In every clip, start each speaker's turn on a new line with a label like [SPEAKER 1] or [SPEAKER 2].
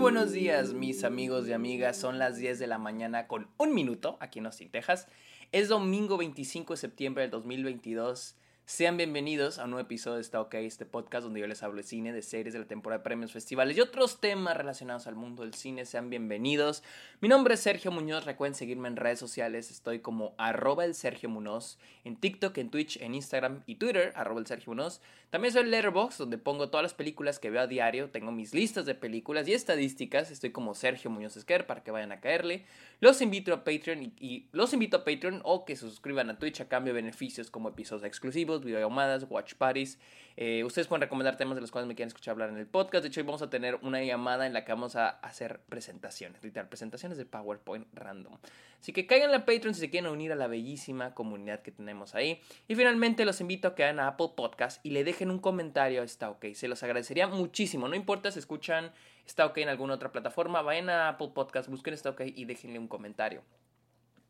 [SPEAKER 1] Buenos días, mis amigos y amigas. Son las 10 de la mañana con un minuto aquí en Austin, Texas. Es domingo 25 de septiembre del 2022. Sean bienvenidos a un nuevo episodio de Está OK, este podcast donde yo les hablo de cine, de series, de la temporada de premios, festivales y otros temas relacionados al mundo del cine. Sean bienvenidos. Mi nombre es Sergio Muñoz. Recuerden seguirme en redes sociales. Estoy como arroba el Sergio Muñoz en TikTok, en Twitch, en Instagram y Twitter, arroba el Sergio Muñoz. También soy Letterboxd, donde pongo todas las películas que veo a diario. Tengo mis listas de películas y estadísticas. Estoy como Sergio Muñoz Esquer para que vayan a caerle. Los invito a Patreon y, y los invito a Patreon o que se suscriban a Twitch a cambio de beneficios como episodios exclusivos, videollamadas, watch parties. Eh, ustedes pueden recomendar temas de los cuales me quieren escuchar hablar en el podcast. De hecho, hoy vamos a tener una llamada en la que vamos a hacer presentaciones, literal, presentaciones de PowerPoint random. Así que caigan a Patreon si se quieren unir a la bellísima comunidad que tenemos ahí. Y finalmente los invito a que vayan a Apple Podcast y le dejen un comentario a Está OK. Se los agradecería muchísimo. No importa si escuchan Está OK en alguna otra plataforma, vayan a Apple Podcast, busquen Está OK y déjenle un comentario.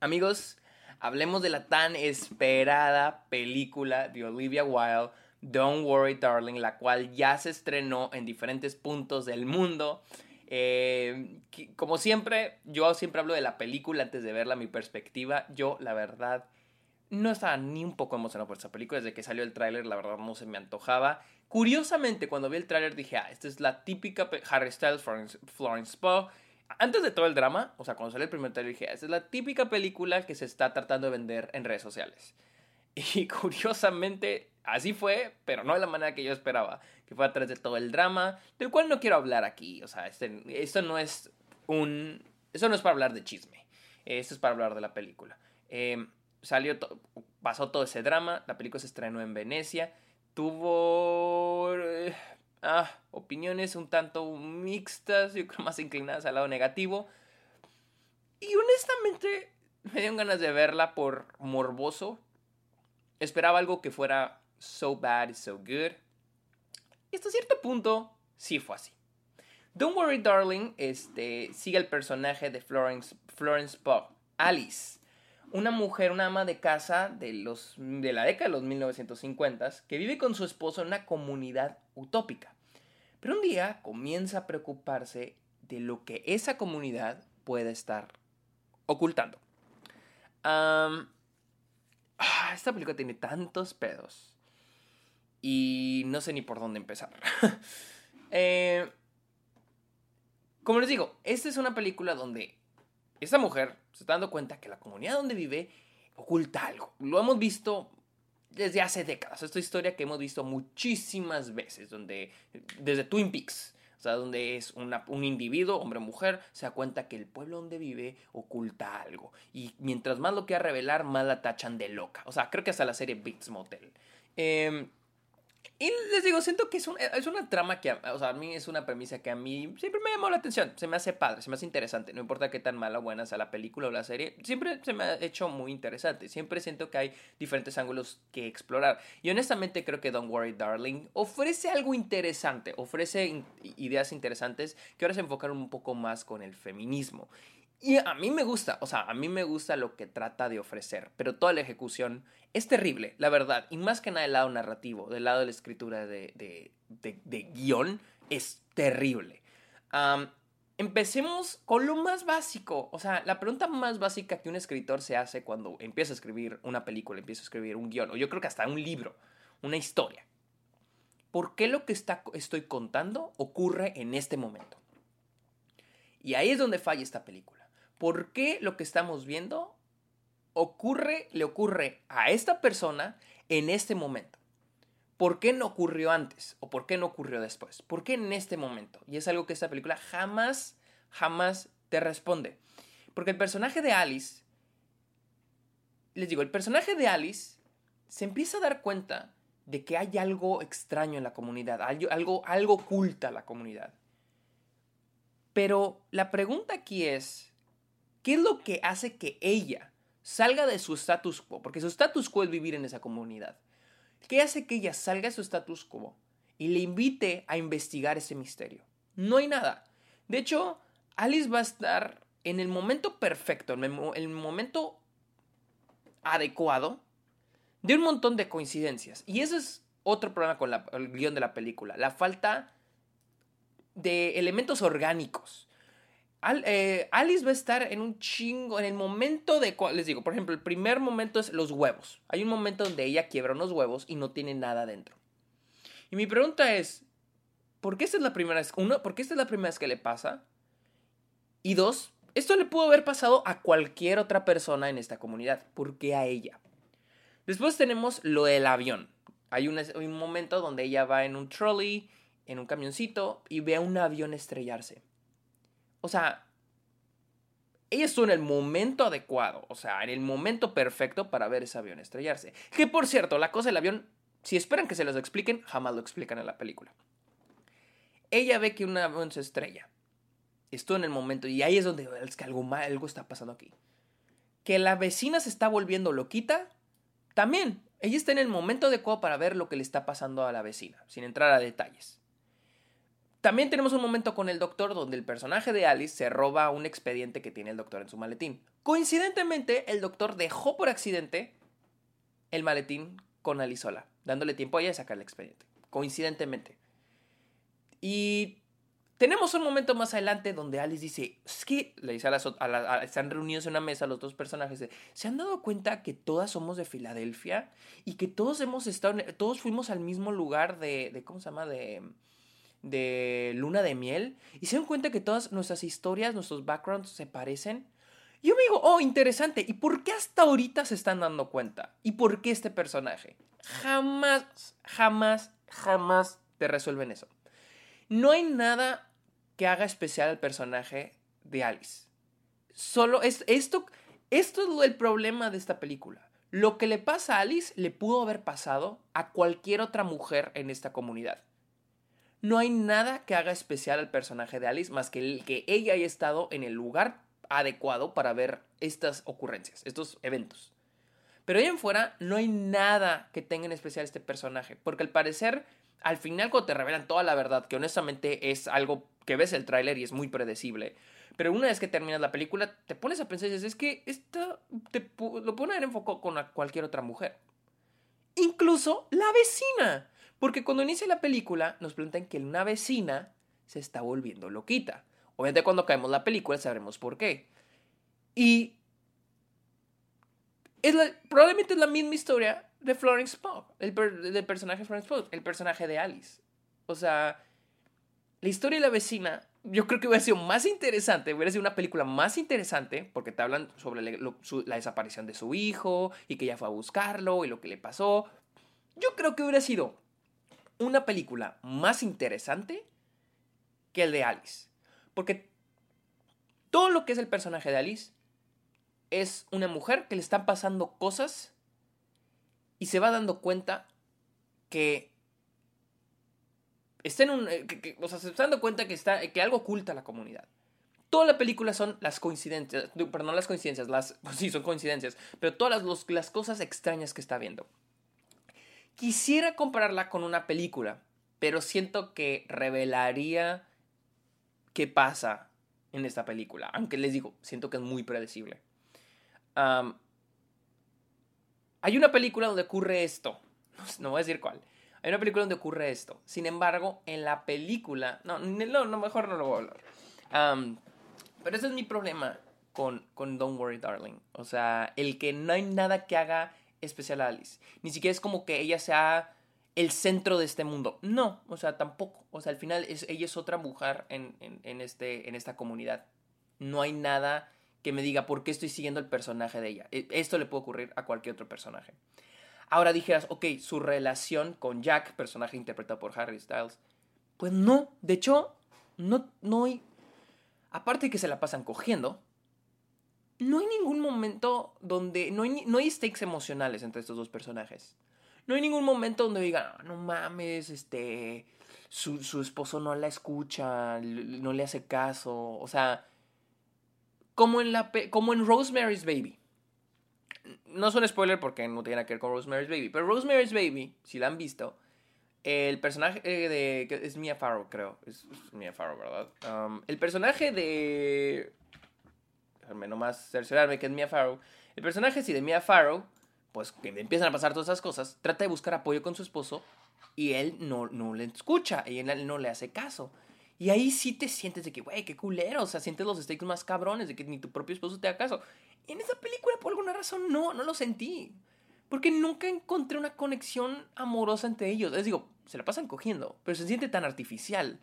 [SPEAKER 1] Amigos, hablemos de la tan esperada película de Olivia Wilde, Don't Worry Darling, la cual ya se estrenó en diferentes puntos del mundo. Eh, como siempre, yo siempre hablo de la película antes de verla, mi perspectiva. Yo, la verdad, no estaba ni un poco emocionado por esta película. Desde que salió el tráiler, la verdad, no se me antojaba. Curiosamente, cuando vi el tráiler dije, ah, esta es la típica Harry Styles, Florence, Florence Poe. Antes de todo el drama, o sea, cuando salió el primer tráiler dije, ah, esta es la típica película que se está tratando de vender en redes sociales. Y curiosamente, así fue, pero no de la manera que yo esperaba, que fue a través de todo el drama, del cual no quiero hablar aquí. O sea, este, esto no es un... Eso no es para hablar de chisme, esto es para hablar de la película. Eh, salió, pasó todo ese drama, la película se estrenó en Venecia, tuvo eh, ah, opiniones un tanto mixtas, yo creo más inclinadas al lado negativo. Y honestamente me dieron ganas de verla por morboso. Esperaba algo que fuera so bad, so good. Y hasta cierto punto sí fue así. Don't Worry Darling este, sigue el personaje de Florence, Florence Alice, una mujer, una ama de casa de, los, de la década de los 1950 que vive con su esposo en una comunidad utópica. Pero un día comienza a preocuparse de lo que esa comunidad puede estar ocultando. Ah, esta película tiene tantos pedos y no sé ni por dónde empezar. Eh, como les digo, esta es una película donde esta mujer se está dando cuenta que la comunidad donde vive oculta algo. Lo hemos visto desde hace décadas. Esta historia que hemos visto muchísimas veces, donde desde Twin Peaks, o sea, donde es un individuo, hombre o mujer, se da cuenta que el pueblo donde vive oculta algo. Y mientras más lo quiera revelar, más la tachan de loca. O sea, creo que hasta la serie Bates Motel. Eh, y les digo, siento que es, es una trama que, o sea, a mí es una premisa que a mí siempre me llamó la atención. Se me hace padre, se me hace interesante. No importa qué tan mala o buena sea la película o la serie, siempre se me ha hecho muy interesante. Siempre siento que hay diferentes ángulos que explorar. Y honestamente creo que Don't Worry Darling ofrece algo interesante, ofrece ideas interesantes que ahora se enfocan un poco más con el feminismo. Y a mí me gusta, o sea, a mí me gusta lo que trata de ofrecer, pero toda la ejecución es terrible, la verdad. Y más que nada del lado narrativo, del lado de la escritura de, de, de, guion, es terrible. empecemos con lo más básico. O sea, la pregunta más básica que un escritor se hace cuando empieza a escribir una película, empieza a escribir un guion, o yo creo que hasta un libro, una historia. ¿Por qué lo que está, estoy contando ocurre en este momento? Y ahí es donde falla esta película por qué lo que estamos viendo ocurre, le ocurre a esta persona en este momento. ¿Por qué no ocurrió antes? ¿O por qué no ocurrió después? ¿Por qué en este momento? Y es algo que esta película jamás, jamás te responde. Porque el personaje de Alice, les digo, el personaje de Alice se empieza a dar cuenta de que hay algo extraño en la comunidad, algo, algo oculta a la comunidad. Pero la pregunta aquí es, ¿Qué es lo que hace que ella salga de su status quo? Porque su status quo es vivir en esa comunidad. ¿Qué hace que ella salga de su status quo y le invite a investigar ese misterio? No hay nada. De hecho, Alice va a estar en el momento perfecto, en el momento adecuado de un montón de coincidencias. Y ese es otro problema con el guion de la película. La falta de elementos orgánicos. Eh, Alice va a estar en un chingo, en el momento de, les digo, por ejemplo, el primer momento es los huevos. Hay un momento donde ella quiebra unos huevos y no tiene nada dentro. Y mi pregunta es, ¿por qué esta es la primera vez, uno, ¿por qué esta es la primera vez que le pasa? Y dos, esto le pudo haber pasado a cualquier otra persona en esta comunidad. ¿Por qué a ella? Después tenemos lo del avión. Hay un, un momento donde ella va en un trolley, en un camioncito, y ve a un avión estrellarse. O sea, ella estuvo en el momento adecuado, o sea, en el momento perfecto para ver ese avión estrellarse. Que por cierto, la cosa del avión, si esperan que se los expliquen, jamás lo explican en la película. Ella ve que un avión se estrella. Estuvo en el momento, y ahí es donde es que algo, mal, algo está pasando aquí. Que la vecina se está volviendo loquita, también. Ella está en el momento adecuado para ver lo que le está pasando a la vecina, sin entrar a detalles. También tenemos un momento con el doctor donde el personaje de Alice se roba un expediente que tiene el doctor en su maletín. Coincidentemente, el doctor dejó por accidente el maletín con Alice sola, dándole tiempo a ella de sacar el expediente. Coincidentemente. Y tenemos un momento más adelante donde Alice dice, es le dice a las, a están reunidos en una mesa los dos personajes, ¿se han dado cuenta que todas somos de Filadelfia? Y que todos hemos estado, todos fuimos al mismo lugar de, de ¿cómo se llama? De de luna de miel y se dan cuenta que todas nuestras historias, nuestros backgrounds se parecen. Yo me digo, oh, interesante. ¿Y por qué hasta ahorita se están dando cuenta? ¿Y por qué este personaje? Jamás, jamás, jamás te resuelven eso. No hay nada que haga especial al personaje de Alice. Solo es esto, esto es el problema de esta película. Lo que le pasa a Alice le pudo haber pasado a cualquier otra mujer en esta comunidad no hay nada que haga especial al personaje de Alice más que que ella haya estado en el lugar adecuado para ver estas ocurrencias, estos eventos. Pero ahí en fuera no hay nada que tenga en especial este personaje, porque al parecer, al final cuando te revelan toda la verdad, que honestamente es algo que ves el tráiler y es muy predecible, pero una vez que terminas la película te pones a pensar y dices, es que esto te, lo pueden haber enfocado con cualquier otra mujer. Incluso la vecina. Porque cuando inicia la película nos plantean que una vecina se está volviendo loquita. Obviamente cuando caemos la película sabremos por qué. Y es probablemente es la misma historia de Florence Pugh, el del personaje de Florence Pugh, el personaje de Alice. O sea, la historia de la vecina, yo creo que hubiera sido más interesante, hubiera sido una película más interesante, porque te hablan sobre la desaparición de su hijo y que ella fue a buscarlo y lo que le pasó. Yo creo que hubiera sido una película más interesante que el de Alice. Porque todo lo que es el personaje de Alice es una mujer que le están pasando cosas y se va dando cuenta que está en un. Eh, o sea, se está dando cuenta que, está, que algo oculta a la comunidad. Toda la película son las coincidencias, perdón, las coincidencias, las, sí, son coincidencias, pero todas las, las cosas extrañas que está viendo. Quisiera compararla con una película, pero siento que revelaría qué pasa en esta película. Aunque les digo, siento que es muy predecible. hay una película donde ocurre esto. No, voy a decir cuál. Hay una película donde ocurre esto. Sin embargo, en la película... No, no, mejor no lo voy a hablar. pero ese es mi problema con, con Don't Worry Darling. O sea, el que no hay nada que haga especial a Alice. Ni siquiera es como que ella sea el centro de este mundo. No, o sea, tampoco. O sea, al final es, ella es otra mujer en, este, en esta comunidad. No hay nada que me diga por qué estoy siguiendo el personaje de ella. E, esto le puede ocurrir a cualquier otro personaje. Ahora dijeras, ok, su relación con Jack, personaje interpretado por Harry Styles. Pues no, de hecho, no, no hay... Aparte de que se la pasan cogiendo, no hay ningún momento donde. No hay, no hay stakes emocionales entre estos dos personajes. No hay ningún momento donde digan, ah, no mames, este. Su, su esposo no la escucha, no le hace caso. O sea. Como en, la, como en Rosemary's Baby. No es un spoiler porque no tiene nada que ver con Rosemary's Baby. Pero Rosemary's Baby, si la han visto, el personaje de. Es Mia Farrow, creo. Es, Mia Farrow, ¿verdad? Um, el personaje de déjame nomás cerciorarme que es Mia Farrow. El personaje, sí, de Mia Farrow, pues que empiezan a pasar todas esas cosas, trata de buscar apoyo con su esposo y él no, no le escucha y él no le hace caso. Y ahí sí te sientes de que, güey, qué culero. O sea, sientes los stakes más cabrones de que ni tu propio esposo te haga caso. Y en esa película, por alguna razón, no, no lo sentí. Porque nunca encontré una conexión amorosa entre ellos. Les digo, se la pasan cogiendo, pero se siente tan artificial.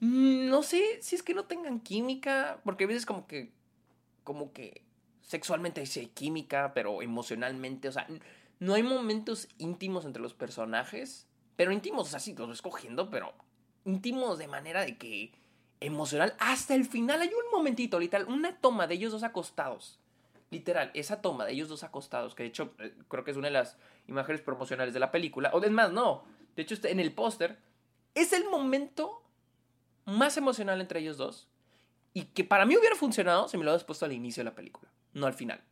[SPEAKER 1] Mm, no sé si es que no tengan química, porque a veces como que, como que sexualmente hay química, pero emocionalmente, o sea, no hay momentos íntimos entre los personajes, pero íntimos, o sea, sí, los escogiendo, pero íntimos de manera de que emocional hasta el final. Hay un momentito, literal, una toma de ellos dos acostados. Literal, esa toma de ellos dos acostados, que de hecho eh, creo que es una de las imágenes promocionales de la película, o es más, no, de hecho en el póster, es el momento más emocional entre ellos dos y que para mí hubiera funcionado si me lo hubieras puesto al inicio de la película, no al final.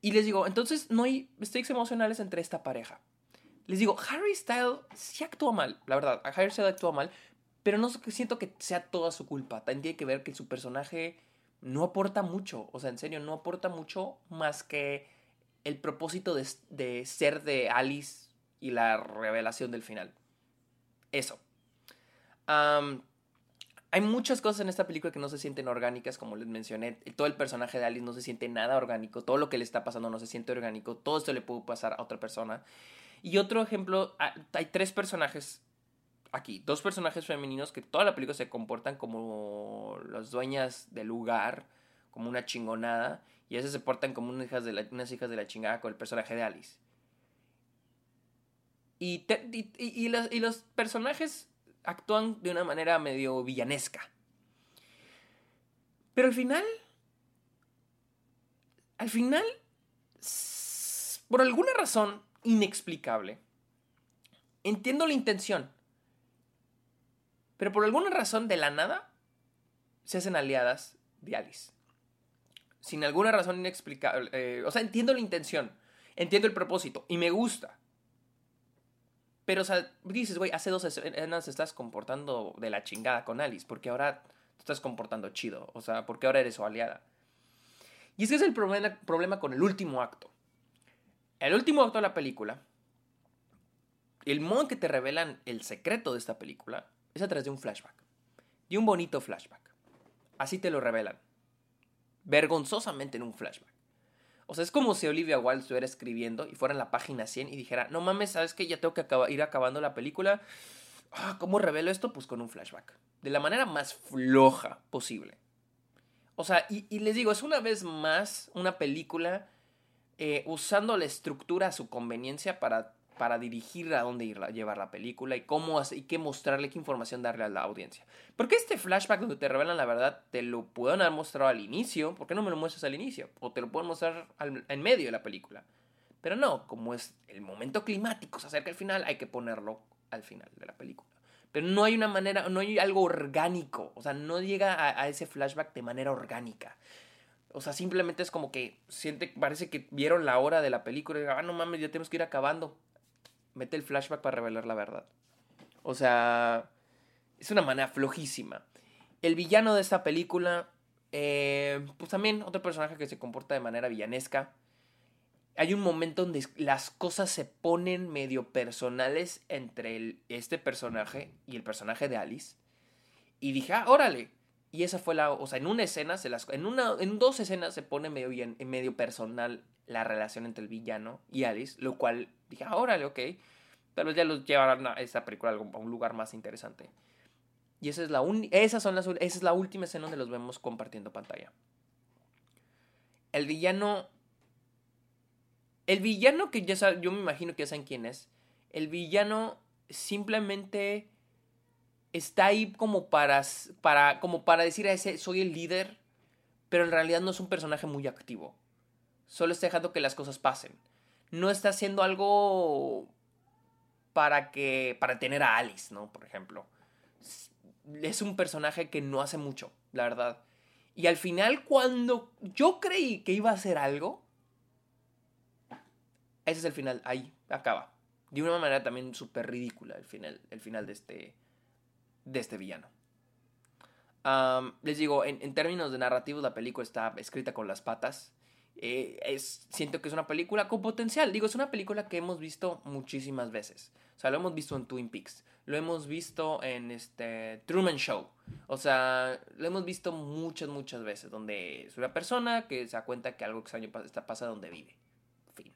[SPEAKER 1] Y les digo, entonces no hay stakes emocionales entre esta pareja. Les digo, Harry Styles sí actuó mal, la verdad. Harry Styles actuó mal, pero no siento que sea toda su culpa. También tiene que ver que su personaje no aporta mucho. O sea, en serio, no aporta mucho más que el propósito de, ser de Alice y la revelación del final. Eso. Hay muchas cosas en esta película que no se sienten orgánicas, como les mencioné. Todo el personaje de Alice no se siente nada orgánico. Todo lo que le está pasando no se siente orgánico. Todo esto le puede pasar a otra persona. Y otro ejemplo, ah, hay tres personajes aquí, dos personajes femeninos que toda la película se comportan como las dueñas del lugar, como una chingonada, y esas se portan como unas hijas de la, unas hijas de la chingada con el personaje de Alice. Y, los personajes actúan de una manera medio villanesca. Pero al final, al final, por alguna razón, inexplicable. Entiendo la intención, pero por alguna razón de la nada se hacen aliadas de Alice. Sin alguna razón inexplicable. Eh, o sea, entiendo la intención, entiendo el propósito y me gusta. Pero, dices, güey, hace dos escenas estás comportando de la chingada con Alice, porque ahora te estás comportando chido. O sea, porque ahora eres su aliada. Y ese es el problema, problema con el último acto. El último acto de la película, el modo en que te revelan el secreto de esta película es a través de un flashback. De un bonito flashback. Así te lo revelan. Vergonzosamente en un flashback. O sea, es como si Olivia Wilde estuviera escribiendo y fuera en la página 100 y dijera, no mames, ¿sabes que Ya tengo que ir acabando la película. Ah, ¿Cómo revelo esto? Pues con un flashback. De la manera más floja posible. O sea, y, les digo, es una vez más una película eh, usando la estructura a su conveniencia para, para dirigir a dónde ir llevar la película y cómo y qué mostrarle, qué información darle a la audiencia. Porque este flashback donde te revelan la verdad, te lo pueden haber mostrado al inicio, ¿por qué no me lo muestras al inicio? O te lo pueden mostrar en medio de la película. Pero no, como es el momento climático, se acerca al final, hay que ponerlo al final de la película. Pero no hay una manera, no hay algo orgánico, o sea, no llega a, ese flashback de manera orgánica. O sea, simplemente es como que siente, parece que vieron la hora de la película y ah, no mames, ya tenemos que ir acabando. Mete el flashback para revelar la verdad. O sea, es una manera flojísima. El villano de esta película, eh, pues también otro personaje que se comporta de manera villanesca. Hay un momento donde las cosas se ponen medio personales entre este personaje y el personaje de Alice. Y dije, ah, órale, y esa fue la, o sea, en una escena, se las, en, una, en dos escenas se pone medio, bien, medio personal la relación entre el villano y Alice, lo cual dije, ah, órale, ok. Pero ya los llevarán a esta película a un lugar más interesante. Y esa es la, esas son las, esa es la última escena donde los vemos compartiendo pantalla. El villano... El villano que ya saben, yo me imagino que ya saben quién es. El villano simplemente está ahí como para, para, como para decir a ese soy el líder, pero en realidad no es un personaje muy activo. Solo está dejando que las cosas pasen. No está haciendo algo para que para tener a Alice, ¿no? Por ejemplo. Es un personaje que no hace mucho, la verdad. Y al final cuando yo creí que iba a hacer algo, ese es el final, ahí acaba. De una manera también súper ridícula el final, el final de este de este villano. les digo, en, términos de narrativos, la película está escrita con las patas. Eh, es, siento que es una película con potencial. Digo, es una película que hemos visto muchísimas veces. O sea, lo hemos visto en Twin Peaks. Lo hemos visto en este Truman Show. O sea, lo hemos visto muchas, muchas veces. Donde es una persona que se da cuenta que algo extraño está pasa donde vive. Fin.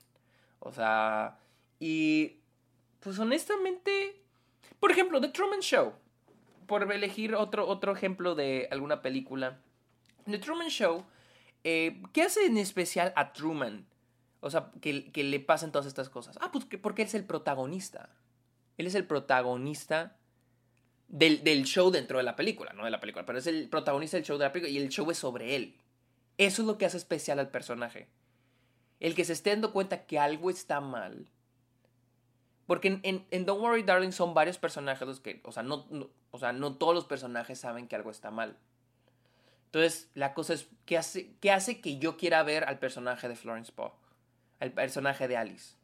[SPEAKER 1] O sea, y pues honestamente, por ejemplo, The Truman Show. Por elegir otro, otro ejemplo de alguna película. The Truman Show eh, ¿Qué hace en especial a Truman? O sea, que, le pasen todas estas cosas. Ah, pues porque él es el protagonista. Él es el protagonista del, show dentro de la película, no de la película, pero es el protagonista del show de la película y el show es sobre él. Eso es lo que hace especial al personaje. El que se esté dando cuenta que algo está mal. Porque en, Don't Worry Darling son varios personajes los que, o sea, o sea, no todos los personajes saben que algo está mal. Entonces, la cosa es, ¿qué hace, ¿qué hace que yo quiera ver al personaje de Florence Pugh? Al personaje de Alice.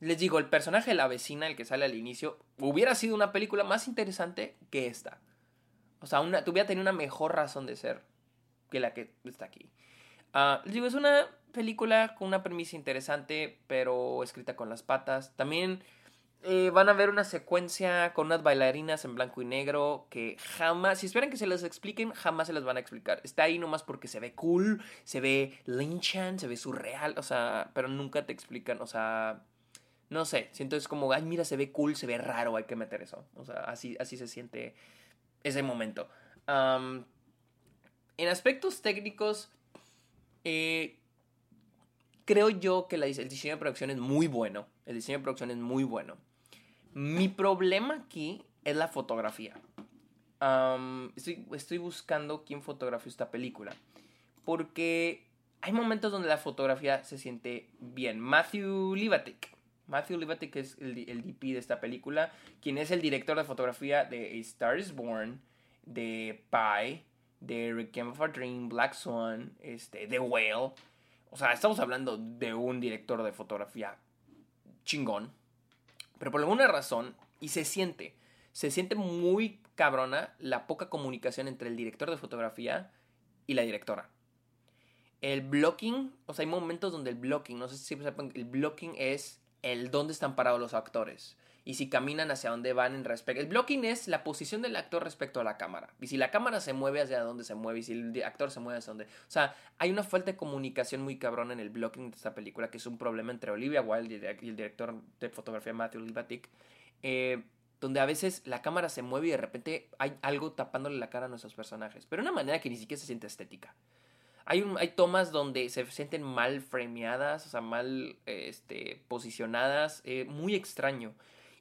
[SPEAKER 1] Les digo, el personaje de la vecina, el que sale al inicio, hubiera sido una película más interesante que esta. O sea, una, tuviera tenido una mejor razón de ser que la que está aquí. Ah, les digo, es una película con una premisa interesante, pero escrita con las patas. También eh, van a ver una secuencia con unas bailarinas en blanco y negro que jamás, si esperan que se les expliquen, jamás se les van a explicar. Está ahí nomás porque se ve cool, se ve linchan, se ve surreal, o sea, pero nunca te explican, o sea, no sé, siento es como, ay, mira, se ve cool, se ve raro, hay que meter eso. O sea, así, así se siente ese momento. en aspectos técnicos, eh, creo yo que el diseño de producción es muy bueno. El diseño de producción es muy bueno. Mi problema aquí es la fotografía. estoy, buscando quién fotografió esta película. Porque hay momentos donde la fotografía se siente bien. Matthew Libatic. Matthew Libatic es el, DP de esta película. Quien es el director de fotografía de A Star is Born. De Pie. De Requiem for a Dream. Black Swan. Este, The Whale. O sea, estamos hablando de un director de fotografía chingón. Pero por alguna razón, y se siente, se siente muy cabrona la poca comunicación entre el director de fotografía y la directora. El blocking, o sea, hay momentos donde el blocking, no sé si sepan, el blocking es el dónde están parados los actores y si caminan hacia dónde van en respecto. El blocking es la posición del actor respecto a la cámara. Y si la cámara se mueve hacia dónde se mueve y si el actor se mueve hacia dónde. O sea, hay una falta de comunicación muy cabrón en el blocking de esta película, que es un problema entre Olivia Wilde y el director de fotografía Matthew Libatic. Eh, donde a veces la cámara se mueve y de repente hay algo tapándole la cara a nuestros personajes. Pero de una manera que ni siquiera se siente estética. Hay, hay tomas donde se sienten mal frameadas, o sea, mal este, posicionadas, eh, muy extraño.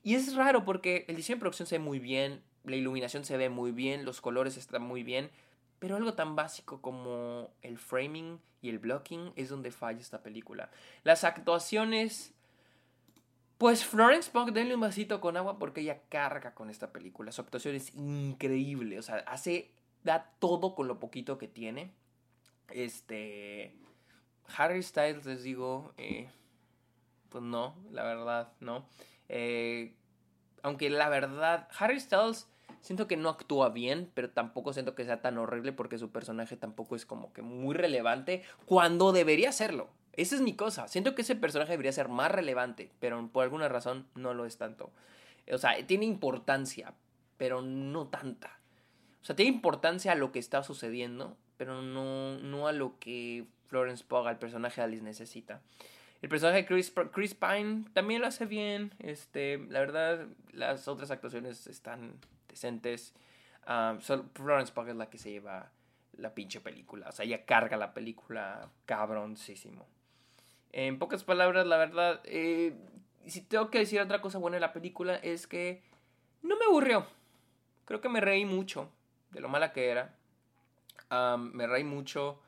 [SPEAKER 1] Y es raro porque el diseño de producción se ve muy bien, la iluminación se ve muy bien, los colores están muy bien, pero algo tan básico como el framing y el blocking es donde falla esta película. Las actuaciones... Pues Florence Pugh, denle un vasito con agua porque ella carga con esta película. Su actuación es increíble. O sea, hace. da todo con lo poquito que tiene. Este. Harry Styles, les digo. Eh, pues no, la verdad, no. Eh, aunque la verdad, Harry Styles siento que no actúa bien, pero tampoco siento que sea tan horrible porque su personaje tampoco es como que muy relevante cuando debería serlo. Esa es mi cosa. Siento que ese personaje debería ser más relevante, pero por alguna razón no lo es tanto. O sea, tiene importancia, pero no tanta. O sea, tiene importancia a lo que está sucediendo, pero no, no a lo que Florence Pugh, el personaje de Alice, necesita. El personaje de Chris, Chris Pine también lo hace bien. Este, la verdad, las otras actuaciones están decentes. Um, Florence Pugh es la que se lleva la pinche película. O sea, ella carga la película cabroncísimo. En pocas palabras, la verdad, eh, si tengo que decir otra cosa buena de la película es que no me aburrió. Creo que me reí mucho de lo mala que era. Um, me reí mucho.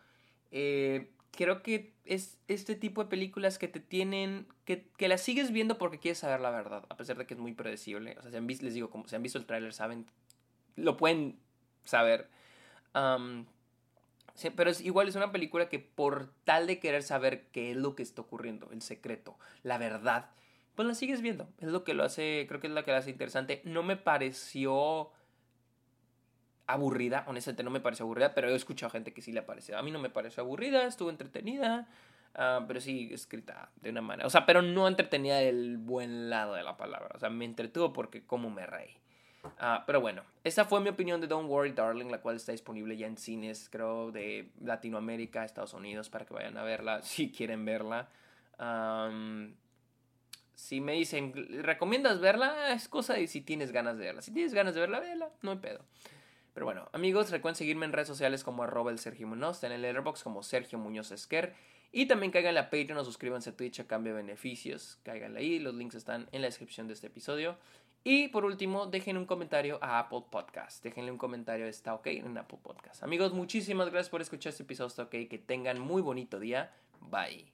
[SPEAKER 1] Eh, creo que es este tipo de películas que te tienen, que, que las sigues viendo porque quieres saber la verdad, a pesar de que es muy predecible. O sea, si han visto, les digo, como si han visto el tráiler, saben, lo pueden saber. pero es, igual es una película que por tal de querer saber qué es lo que está ocurriendo, el secreto, la verdad, pues la sigues viendo. Es lo que lo hace, creo que es lo que lo hace interesante. No me pareció aburrida, honestamente no me pareció aburrida, pero he escuchado gente que sí le parece. A mí no me pareció aburrida, estuvo entretenida, ah, pero sí escrita de una manera, o sea, pero no entretenida del buen lado de la palabra, o sea, me entretuvo porque como me reí. Ah, pero bueno, esa fue mi opinión de Don't Worry Darling, la cual está disponible ya en cines, creo, de Latinoamérica, Estados Unidos, para que vayan a verla si quieren verla. si me dicen, ¿recomiendas verla? Es cosa de si tienes ganas de verla. Si tienes ganas de verla, vela, no hay pedo. Pero bueno, amigos, recuerden seguirme en redes sociales como arroba el Sergio Muñoz, en el Letterboxd como Sergio Muñoz Esquer. Y también caigan a Patreon o suscríbanse a Twitch a cambio de beneficios. Cáiganle ahí, los links están en la descripción de este episodio. Y por último, dejen un comentario a Apple Podcast. Déjenle un comentario, está ok en Apple Podcast. Amigos, muchísimas gracias por escuchar este episodio, está ok. Que tengan muy bonito día. Bye.